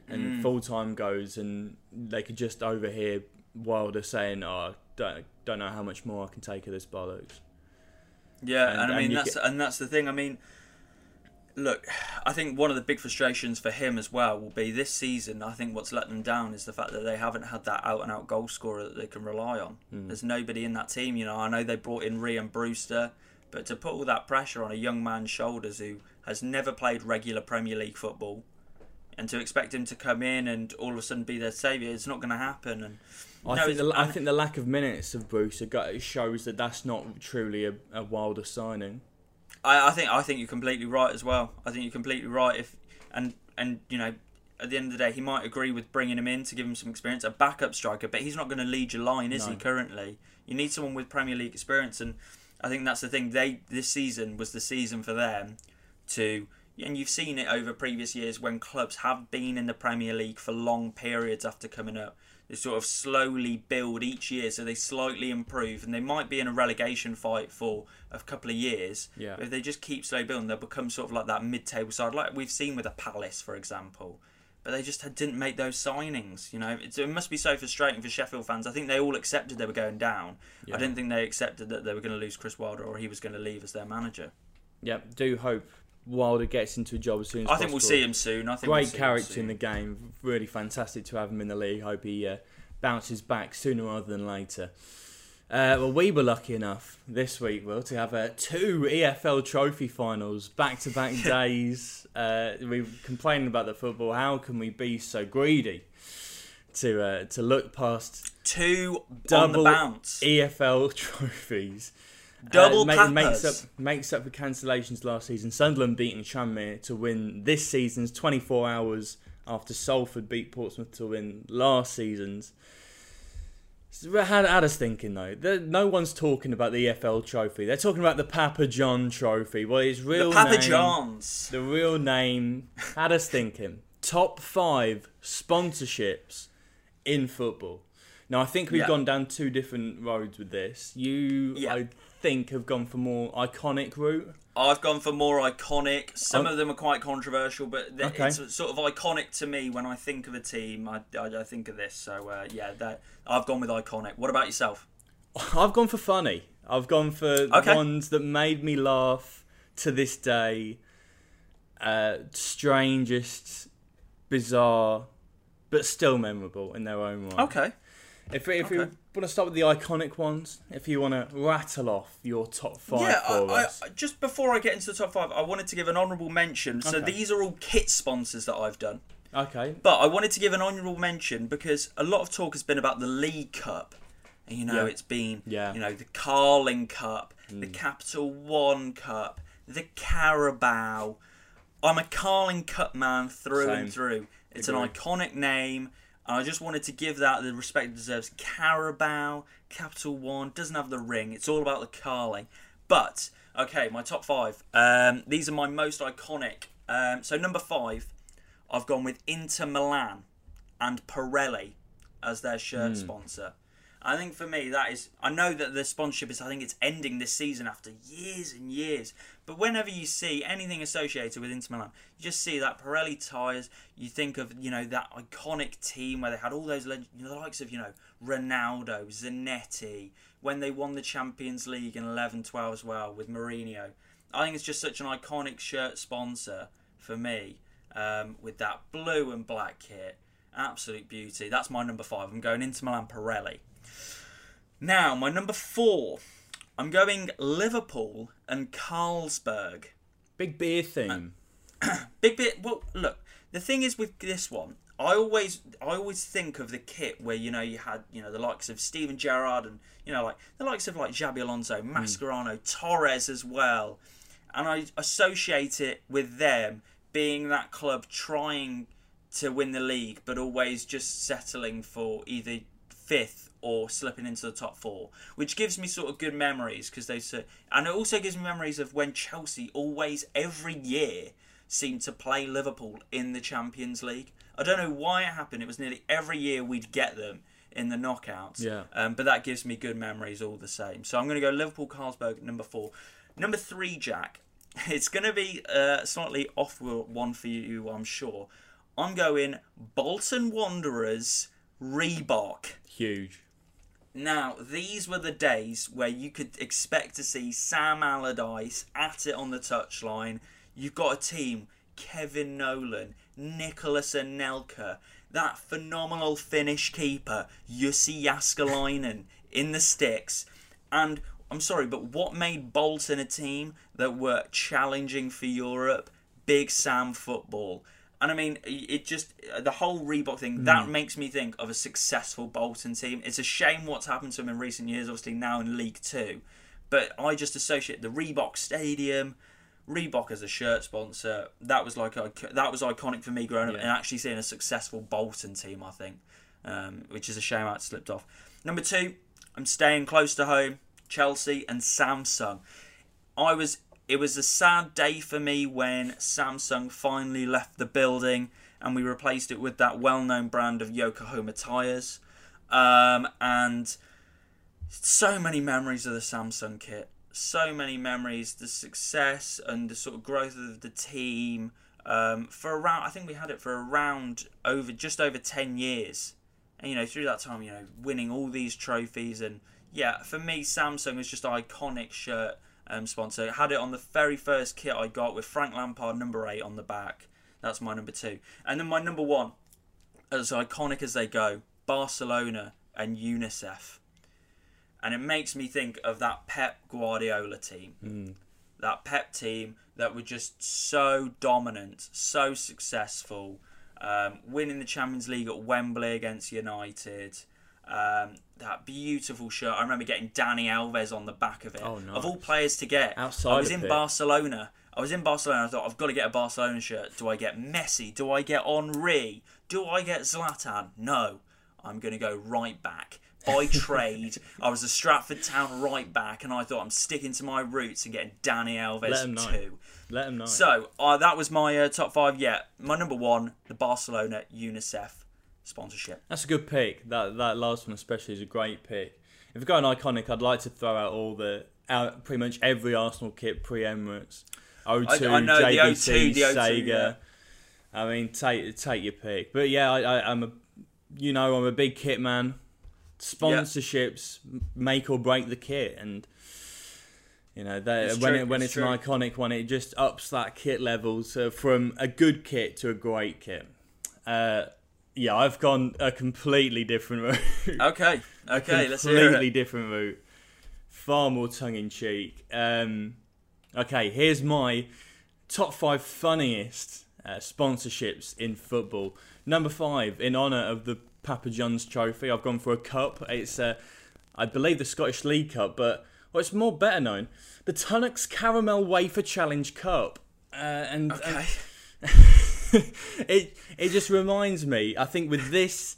and Mm. full time goes, and they could just overhear Wilder saying, "Oh, don't don't know how much more I can take of this bollocks." Yeah, And- and, I mean you that's and that's the thing. I mean, look, I think one of the big frustrations for him as well will be this season. I think what's let them down is the fact that they haven't had that out and out goal scorer that they can rely on. Hmm. There's nobody in that team. You know, I know they brought in Rian Brewster, but to put all that pressure on a young man's shoulders who has never played regular Premier League football. And to expect him to come in and all of a sudden be their saviour, it's not going to happen. And I No, think the, I think the lack of minutes of Bruce shows that that's not truly a, a Wilder signing. I, I think I think you're completely right as well. I think you're completely right. If and and you know, at the end of the day, he might agree with bringing him in to give him some experience, a backup striker, but he's not going to lead your line, is he? Currently, you need someone with Premier League experience, and I think that's the thing. They this season was the season for them to. And you've seen it over previous years when clubs have been in the Premier League for long periods after coming up. They sort of slowly build each year, so they slightly improve, and they might be in a relegation fight for a couple of years. Yeah. But if they just keep slow building, they'll become sort of like that mid-table side, like we've seen with a Palace, for example. But they just had- didn't make those signings. You know, it's, it must be so frustrating for Sheffield fans. I think they all accepted they were going down. Yeah. I didn't think they accepted that they were going to lose Chris Wilder or he was going to leave as their manager. Yep, do hope Wilder gets into a job as soon as I think we'll see him soon. I think Great we'll character in the game. Really fantastic to have him in the league. Hope he uh, bounces back sooner rather than later. Uh, well, we were lucky enough this week, Will, to have uh, two EFL trophy finals back to back days. Uh, we were complaining about the football. How can we be so greedy to uh, to look past Two double bounce. EFL (laughs) trophies? Double ma- makes up makes up for cancellations last season. Sunderland beating Tranmere to win this season's 24 hours after Salford beat Portsmouth to win last season's. How, how does thinking though? There- No one's talking about the EFL trophy. They're talking about the Papa John trophy. Well, its real the Papa name, Johns. The real name. Had us thinking. Top five sponsorships in football. Now I think we've Yeah. gone down two different roads with this. You, Yeah. I think, have gone for more iconic route. I've gone for more iconic. Some Oh. of them are quite controversial, but th- Okay. it's sort of iconic to me when I think of a team. I, I, I think of this. So uh, yeah, that I've gone with iconic. What about yourself? (laughs) I've gone for funny. I've gone for Okay. ones that made me laugh to this day. Uh, strangest, bizarre, but still memorable in their own right. Okay. If, if you Okay. Want to start with the iconic ones, if you want to rattle off your top five yeah, I. I, just before I get into the top five, I wanted to give an honourable mention. So Okay. these are all kit sponsors that I've done. okay. But I wanted to give an honourable mention because a lot of talk has been about the League Cup. And, you know, Yeah. it's been, Yeah. you know, the Carling Cup, the Mm. Capital One Cup, the Carabao. I'm a Carling Cup man through Same. and through. It's Agree. an iconic name. And I just wanted to give that the respect it deserves. Carabao, Capital One, doesn't have the ring. It's all about the Carling. But, okay, my top five. Um, these are my most iconic. Um, so, number five, I've gone with Inter Milan and Pirelli as their shirt sponsor. I think for me that is. I know that the sponsorship is. I think it's ending this season after years and years. But whenever you see anything associated with Inter Milan, you just see that Pirelli tires. You think of you know that iconic team where they had all those leg- the likes of you know Ronaldo, Zanetti, when they won the Champions League in 11-12 as well with Mourinho. I think it's just such an iconic shirt sponsor for me um, with that blue and black kit. Absolute beauty. That's my number five. I'm going Inter Milan Pirelli. Now, my number four. I'm going Liverpool and Carlsberg. Big beer theme. (clears throat) Big bit. Well, look. The thing is with this one, I always, I always think of the kit where you know you had, you know, the likes of Steven Gerrard and you know, like the likes of like Xabi Alonso, hmm. Mascherano, Torres as well, and I associate it with them being that club trying to win the league, but always just settling for either fifth or slipping into the top four, which gives me sort of good memories because they said, and it also gives me memories of when Chelsea always every year seemed to play Liverpool in the Champions League. I don't know why it happened. It was nearly every year we'd get them in the knockouts. Yeah. Um, but that gives me good memories all the same. So I'm going to go Liverpool, Carlsberg, number four. Number three, Jack. (laughs) It's going to be uh, slightly off one for you, I'm sure. I'm going Bolton Wanderers, Reebok. Huge. Now, these were the days where you could expect to see Sam Allardyce at it on the touchline. You've got a team, Kevin Nolan, Nicolas Anelka, that phenomenal Finnish keeper, Jussi Jääskeläinen, in the sticks. And I'm sorry, but what made Bolton a team that were challenging for Europe? Big Sam football. And I mean, it just the whole Reebok thing that makes me think of a successful Bolton team. It's a shame what's happened to them in recent years. Obviously now in League Two, but I just associate the Reebok Stadium, Reebok as a shirt sponsor. That was like that was iconic for me growing up, Yeah. and actually seeing a successful Bolton team. I think, um, which is a shame how it slipped off. Number two, I'm staying close to home. Chelsea and Samsung. I was it was a sad day for me when Samsung finally left the building and we replaced it with that well-known brand of Yokohama tires. Um, and so many memories of the Samsung kit. So many memories, the success and the sort of growth of the team. Um, for around, I think we had it for around over just over ten years, and you know through that time, you know, winning all these trophies and yeah, for me, Samsung was just iconic shirt um, sponsor. Had it on the very first kit I got with Frank Lampard number eight on the back. That's my number two, and then my number one, as iconic as they go, Barcelona and UNICEF and it makes me think of that Pep Guardiola team. That Pep team that were just so dominant, so successful, um, winning the Champions League at Wembley against United. Um, that beautiful shirt. I remember getting Dani Alves on the back of it. Oh, Of all players to get. Outside I was in pitch. Barcelona. I was in Barcelona. I thought I've got to get a Barcelona shirt. Do I get Messi? Do I get Henry? Do I get Zlatan? No, I'm going to go right back. By (laughs) trade, I was a Stratford Town right back, and I thought I'm sticking to my roots and getting Dani Alves Let know. too. Let him know. So uh, that was my uh, top five. Yeah, my number one, the Barcelona UNICEF sponsorship. That's a good pick. That that last one especially is a great pick. If we go an iconic, I'd like to throw out all the out pretty much every Arsenal kit pre Emirates. O2, I- I know, the O2, the O2, Sega. yeah. I mean, take take your pick. But yeah, I, I'm a, you know, I'm a big kit man. Sponsorships m make or break the kit, and you know, they, It's when true, it when it's it's, an iconic one, it just ups that kit level so from a good kit to a great kit. Uh, yeah, I've gone a completely different route. (laughs) Okay, okay, let's hear completely different route. Far more tongue in cheek. Um, okay, here's my top five funniest uh, sponsorships in football. Number five, in honour of the Papa John's Trophy, I've gone for a cup. It's, uh, I believe, the Scottish League Cup, but what's more better known, the Tunnocks Caramel Wafer Challenge Cup. Uh, and, and Okay. (laughs) (laughs) it it just reminds me. I think with this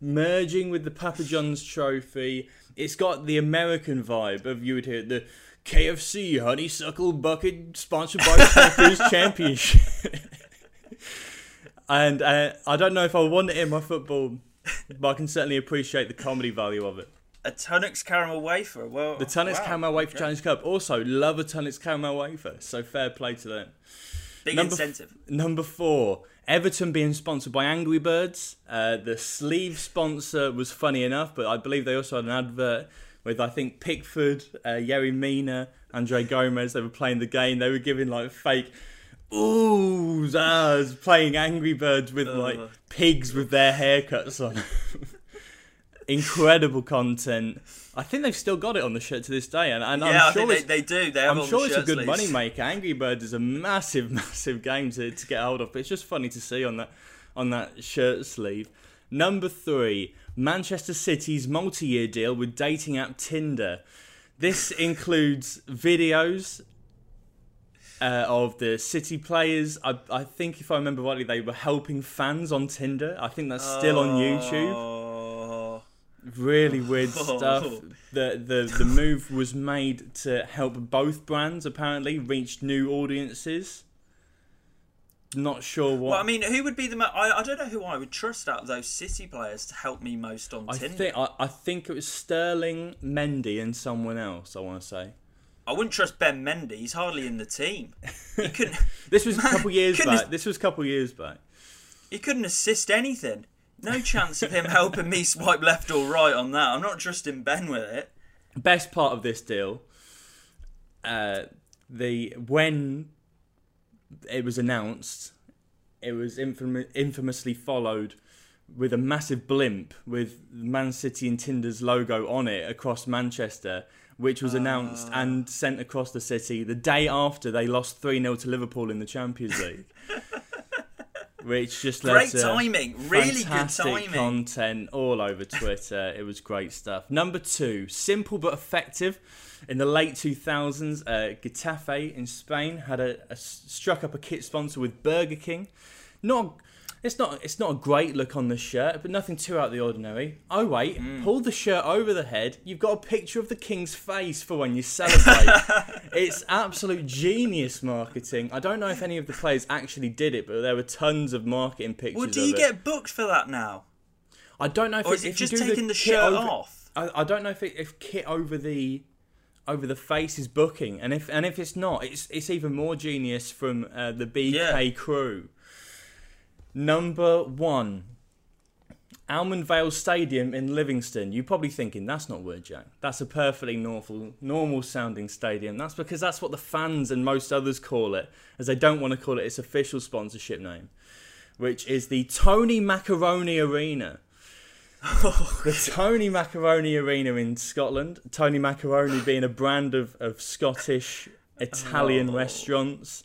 merging with the Papa John's Trophy, it's got the American vibe of you would hear the KFC Honeysuckle Bucket sponsored by Packers (laughs) Championship. (laughs) and uh, I don't know if I want it in my football, but I can certainly appreciate the comedy value of it. A Tunnocks caramel wafer. Well, The Tunnocks wow, Caramel Wafer okay. Challenge Cup. Also, love a Tunnocks Caramel Wafer. So fair play to them. Big Number f- incentive. Number four, Everton being sponsored by Angry Birds. Uh, the sleeve sponsor was funny enough, but I believe they also had an advert with I think Pickford, uh, Yerry Mina, André Gomes. They were playing the game. They were giving like fake oohs, ahs, playing Angry Birds with like pigs with their haircuts on. (laughs) Incredible content. I think they've still got it on the shirt to this day, and, and yeah, I'm I sure think they, they do. They have I'm sure it's a good money maker. Angry Birds is a massive, (laughs) massive game to, to get hold of. But it's just funny to see on that on that shirt sleeve. Number three, Manchester City's multi-year deal with dating app Tinder. This includes videos uh, of the City players. I, I think, if I remember rightly, they were helping fans on Tinder. I think that's still on YouTube. Really weird (laughs) Oh. stuff. The, the the move was made to help both brands apparently reach new audiences. Not sure what. Well, I mean, who would be the? Mo- I I don't know who I would trust out of those City players to help me most on I Tinder. think I, I think it was Sterling, Mendy, and someone else. I want to say I wouldn't trust Ben Mendy. He's hardly in the team. He (laughs) couldn't. this was a (laughs) couple years back. This was a couple years back. he couldn't assist anything. No chance of him helping me swipe left or right on that. I'm not trusting Ben with it. Best part of this deal, uh, the when it was announced, it was infam- infamously followed with a massive blimp with Man City and Tinder's logo on it across Manchester, which was announced Ah. and sent across the city the day after they lost 3 0 to Liverpool in the Champions League. (laughs) which just led Great to timing. Really good timing. content all over Twitter. it was great stuff. Number two, simple but effective. In the late 2000s, uh, Getafe in Spain had a, a struck up a kit sponsor with Burger King. Not, it's not, it's not a great look on the shirt, but nothing too out of the ordinary. Oh wait, Mm. pull the shirt over the head. You've got a picture of the king's face for when you celebrate. (laughs) it's absolute genius marketing. I don't know if any of the players actually did it, but there were tons of marketing pictures. Well, do you get booked for that now? I don't know if Or it, is it if just taking the, kit shirt over, off? I, I don't know if it, if kit over the over the face is booking, and if and if it's not, it's it's even more genius from uh, the BK Yeah. crew. Number one, Almond Vale Stadium in Livingston. You're probably thinking that's not word, Jack. That's a perfectly normal, normal sounding stadium. That's because that's what the fans and most others call it, as they don't want to call it its official sponsorship name, which is the Tony Macaroni Arena. (laughs) Oh, the Tony Macaroni Arena in Scotland. Tony Macaroni being a brand of, of Scottish Italian Oh. restaurants.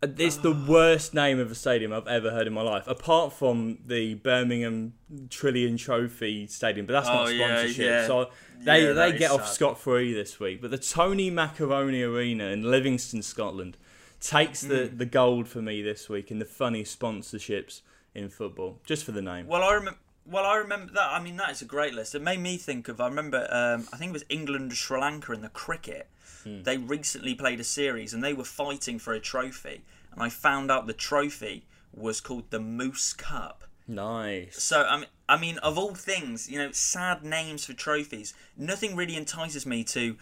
It's the worst name of a stadium I've ever heard in my life, apart from the Birmingham Trillion Trophy Stadium, but that's Oh, not yeah, sponsorship. yeah. So they, Yeah, they get off scot free this week. But the Tony Macaroni Arena in Livingston, Scotland, takes the, Hmm. the gold for me this week in the funny sponsorships in football, just for the name. Well, I remember. Well, I remember that. I mean, that is a great list. It made me think of. I remember. Um, I think it was England, Sri Lanka in the cricket. Hmm. They recently played a series and they were fighting for a trophy. And I found out the trophy was called the Moose Cup. Nice. So I mean, I mean, of all things, you know, sad names for trophies. Nothing really entices me to,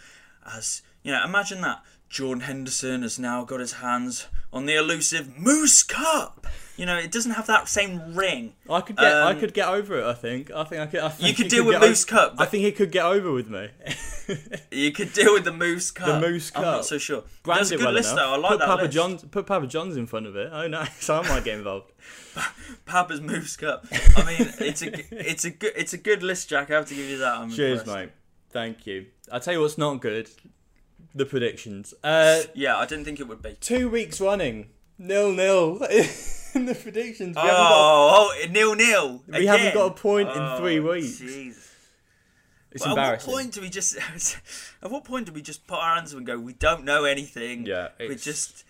as you know, imagine that Jordan Henderson has now got his hands on the elusive Moose Cup. You know, it doesn't have that same ring. I could get I Um, could get over it. I think. I think I could. I think could he deal with get o- Moose Cup, I think he could get over with me. (laughs) You could deal with the Moose Cup. The Moose Cup. I'm not so sure. Brand That's a good well list, enough. though. I like put that Papa list. John's. Put Papa John's in front of it. Oh (laughs) no, so I might get involved. Papa's Moose Cup. I mean, it's a (laughs) it's a good it's a good list, Jack. I have to give you that. I'm Cheers, impressed. mate. Thank you. I tell you what's not good. The predictions. Uh, Yeah, I didn't think it would be. two weeks running, nil nil (laughs) in the predictions. We haven't got. Oh, oh, nil nil. We haven't got a point in three weeks. Jeez. It's Well, at what embarrassing. point do we just? (laughs) at what point do we just put our hands up and go? We don't know anything. Yeah, we just.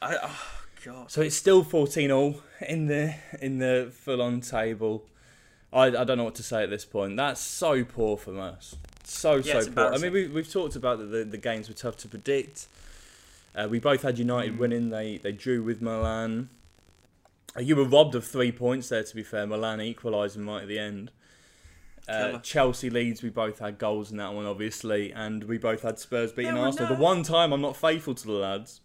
I oh god. So it's still 14 all in the in the full on table. I, I don't know what to say at this point. That's so poor from us. So Yeah, so poor. I mean, we, we've talked about that the, the games were tough to predict. Uh, we both had United Mm. winning. They they drew with Milan. Uh, you were robbed of three points there. To be fair, Milan equalising right at the end. Uh, Chelsea leads. we both had goals in that one, obviously, and we both had Spurs beating well, Arsenal. no. The one time I'm not faithful to the lads,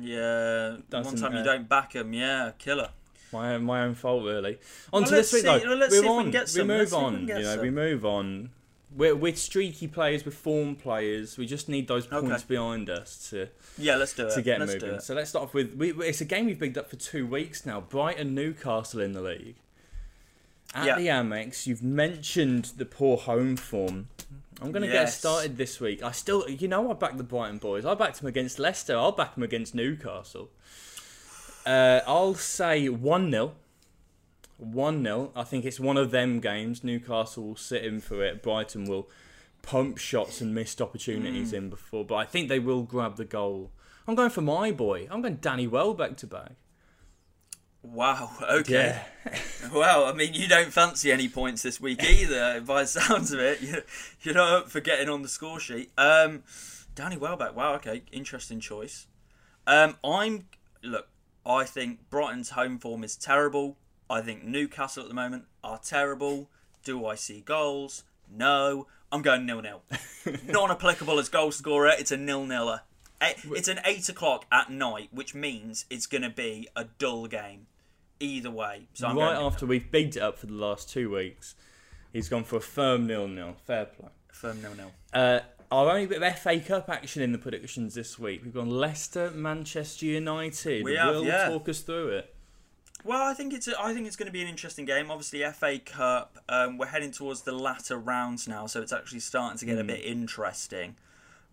Yeah, one Doesn't, time you don't back them, yeah, killer. my my own fault really. On Well, to this week see- though. well, let's we're see if we can get we move we on. you know, some. we move on. We're with streaky players, we're form players. We just need those Okay. points behind us to Yeah, let's do it. to get let's Do moving. it. So let's start off with we, it's a game we've bigged up for two weeks now. Brighton Newcastle in the league. At Yeah. the Amex, you've mentioned the poor home form. I'm going to get started this week. I still, you know, I back the Brighton boys. I backed them against Leicester. I'll back them against Newcastle. Uh, I'll say 1 0. 1 0. I think it's one of them games. Newcastle will sit in for it. Brighton will pump shots and missed opportunities Hmm. in before, but I think they will grab the goal. I'm going for my boy. I'm going Danny Welbeck to back. Wow. Okay. (laughs) Well, I mean, you don't fancy any points this week either, (laughs) by the sounds of it. You, you're not up for getting on the score sheet. Um, Danny Welbeck. Wow. Okay. Interesting choice. Um, I'm look. I think Brighton's home form is terrible. I think Newcastle at the moment are terrible. Do I see goals? No. I'm going nil nil. (laughs) Non applicable as goal scorer. It's a nil niler. It's an eight o'clock at night, which means it's going to be a dull game. Either way, so I'm right after we've beat it up for the last two weeks, he's gone for a firm nil nil. Fair play. firm nil nil. Uh, our only bit of FA Cup action in the predictions this week. We've gone Leicester, Manchester United. We have, Will yeah. talk us through it. Well, I think it's a, I think it's going to be an interesting game. Obviously, FA Cup. Um, we're heading towards the latter rounds now, so it's actually starting to get Hmm. a bit interesting.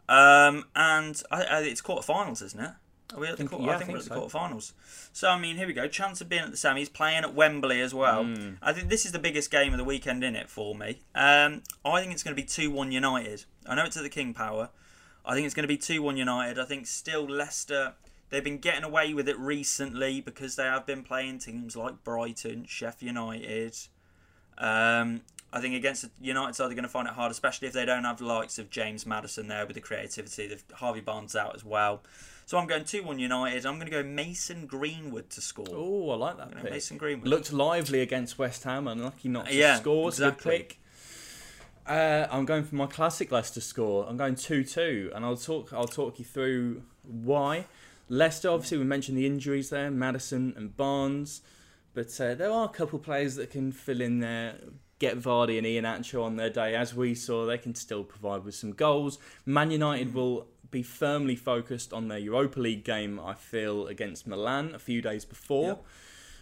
Um, and I, I, it's quarterfinals, isn't it? Are we at the quarter, yeah, I I think, think we're at the so. quarterfinals. So I mean, here we go. Chance of being at the semis, playing at Wembley as well. Hmm. I think this is the biggest game of the weekend in it for me. Um, I think it's going to be two one United. I know it's at the King Power. I think it's going to be two one United. I think still Leicester. They've been getting away with it recently because they have been playing teams like Brighton, Sheffield United. Um, I think against United side, they're going to find it hard, especially if they don't have the likes of James Maddison there with the creativity. They've Harvey Barnes out as well. So I'm going 2 1 United. I'm going to go Mason Greenwood to score. Oh, I like that pick. Mason Greenwood. Looked lively against West Ham, unlucky not to Yeah, score. A good exactly. pick. Uh, I'm going for my classic Leicester score. I'm going two two, and I'll talk. I'll talk you through why. Leicester, obviously, we mentioned the injuries there, Maddison and Barnes, but uh, there are a couple of players that can fill in there. Get Vardy and Iheanacho on their day, as we saw, they can still provide with some goals. Man United will be firmly focused on their Europa League game. I feel against Milan a few days before. Yep.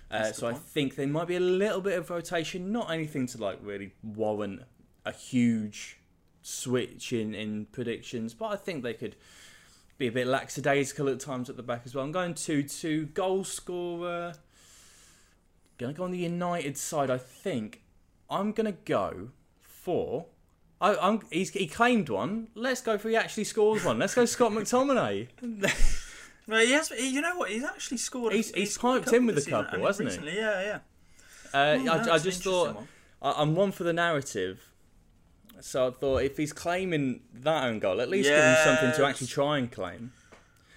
Uh, so I think there might be a little bit of rotation, not anything to like really warrant a huge switch in, in predictions, but I think they could be a bit lackadaisical at times at the back as well. I'm going to to goal scorer. Gonna go on the United side. I think I'm gonna go for. I, I'm, he's, he claimed one. Let's go for he actually scores one. Let's go Scott McTominay. (laughs) Well, he has, you know what? He's actually scored. He's- he's scored piped in with a season, couple, and hasn't he? Yeah, yeah. Uh, Oh, I, I just thought one. I, I'm one for the narrative. So I thought if he's claiming that own goal, at least give him something to actually try and claim.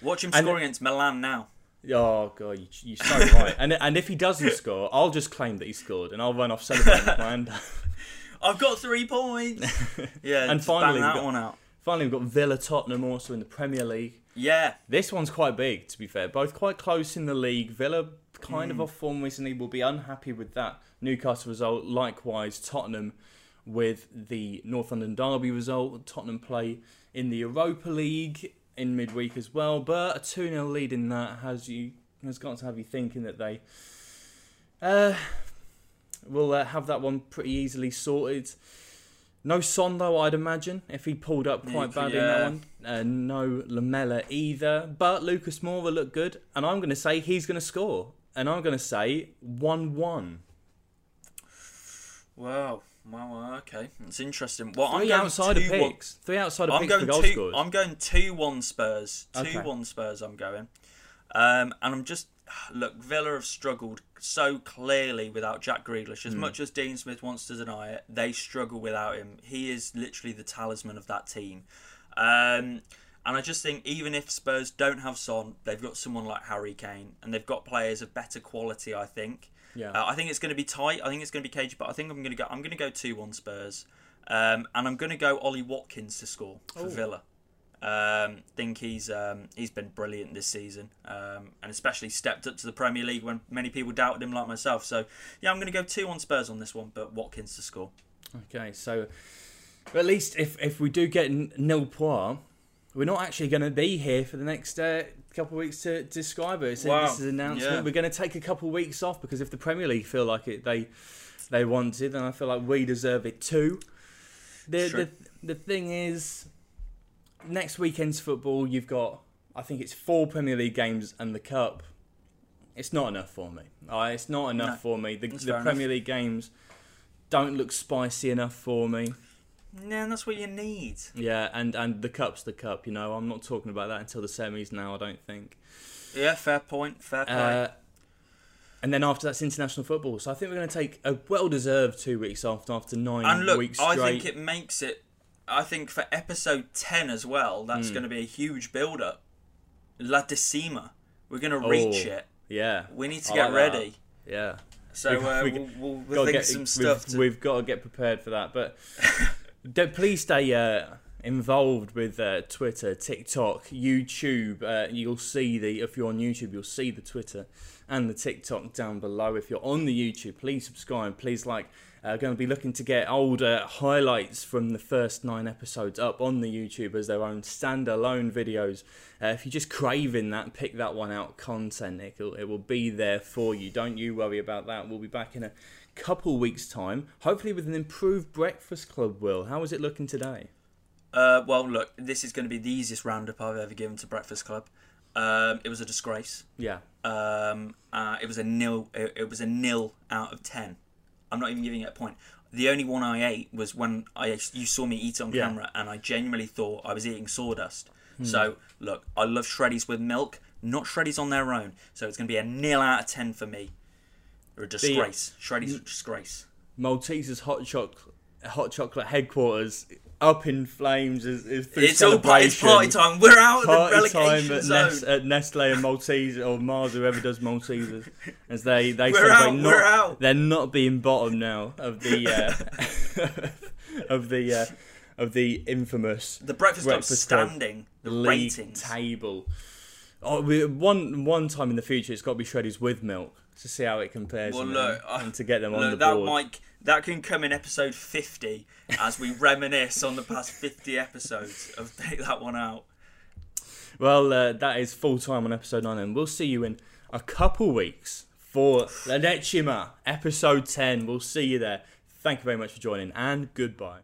Watch him And- score against Milan now. Oh god, you, you're so (laughs) right. And and if he doesn't score, I'll just claim that he scored, and I'll run off celebrating with my hand. (laughs) I've got three points. (laughs) Yeah, And finally that got- one out. Finally, we've got Villa Tottenham also in the Premier League. Yeah, This one's quite big, to be fair. Both quite close in the league. Villa kind Hmm. of off form recently. Will be unhappy with that Newcastle result. Likewise, Tottenham with the North London Derby result. Tottenham play in the Europa League in midweek as well. But a 2 0 lead in that has you has got to have you thinking that they uh, will uh, have that one pretty easily sorted. No Son though, I'd imagine, if he pulled up quite Yeah, badly in that one. Uh, no Lamela either. But Lucas Moura looked good, and I'm going to say he's going to score. And I'm going to say 1 1. Wow. Wow. Okay, that's interesting. Well, I'm Three going outsider two one- picks. Three outsider I'm picks for going goal two. scorers. I'm going two one Spurs. Two Okay. one Spurs. I'm going, um, and I'm just (sighs) look. Villa have struggled so clearly without Jack Grealish. As much as Dean Smith wants to deny it, they struggle without him. He is literally the talisman of that team. Um, and I just think even if Spurs don't have Son, they've got someone like Harry Kane, and they've got players of better quality. I think. Yeah. Uh, I think it's going to be tight. I think it's going to be cagey, but I think I'm going to go. I'm going to go two one Spurs, um, and I'm going to go Ollie Watkins to score for Oh. Villa. Um, think he's um, he's been brilliant this season, um, and especially stepped up to the Premier League when many people doubted him, like myself. So yeah, I'm going to go two on Spurs on this one, but Watkins to score. Okay, so at least if if we do get nil point, we're not actually going to be here for the next uh, couple of weeks to describe it. So Wow. this is an announcement. Yeah. We're going to take a couple of weeks off because if the Premier League feel like it, they they want it, then I feel like we deserve it too. The Sure. the the thing is, next weekend's football, you've got I think it's four Premier League games and the cup. It's not enough for me. Uh, it's not enough No, for me. The, the Premier League games don't look spicy enough for me. Yeah, and that's what you need. Yeah, and and the cup's the cup. You know, I'm not talking about that until the semis now. I don't think. Yeah, fair point. Fair point. Uh, and then after that's international football. So I think we're going to take a well-deserved two weeks off after nine and look, weeks I think it makes it. I think for episode ten as well, that's Hmm. going to be a huge build-up. La Decima, we're going to reach Oh, it. yeah, We need to I get like that. ready. yeah. So We- uh, we- we'll, we'll, we'll think get- some we've, stuff. To, we've got to get prepared for that. But (laughs) please stay uh, involved with uh, Twitter, TikTok, YouTube. Uh, you'll see the if you're on YouTube, you'll see the Twitter and the TikTok down below. If you're on the YouTube, please subscribe. Please like. Uh, going to be looking to get older highlights from the first nine episodes up on the YouTube as their own standalone videos. Uh, if you're just craving that, pick that one out content. It will, it will be there for you. Don't you worry about that. We'll be back in a couple weeks' time, hopefully with an improved Breakfast Club. Will, how is it looking today? uh, well, look, this is going to be the easiest roundup I've ever given to Breakfast Club. Um, it was a disgrace. Yeah, Um, uh, it was a nil. It, it was a nil out of ten. I'm not even giving it a point. The only one I ate was when I you saw me eat on Yeah. camera, and I genuinely thought I was eating sawdust. Hmm. So look, I love shreddies with milk, not shreddies on their own. So it's going to be a nil out of ten for me. Or a disgrace. shreddies are a disgrace. Malteser's hot chocolate, hot chocolate headquarters up in flames is, is through It's all it's party time. We're out of the Party time relegation at, zone. Nes- at Nestle and Maltese or Mars, whoever does Maltesers, as they they We're celebrate out, not we're out. they're not being bottom now of the uh, (laughs) of the uh, of the infamous the breakfast Breakfast Club standing the ratings. table. Oh, we, one one time in the future, it's got to be shreddies with milk to see how it compares. Well, and, look, and to get them on Look, the that board. might that can come in episode 50 as we reminisce on the past 50 episodes of take that one out. Well, uh, that is full time on episode 9, and we'll see you in a couple weeks for La Decima, episode 10. We'll see you there. Thank you very much for joining, and goodbye.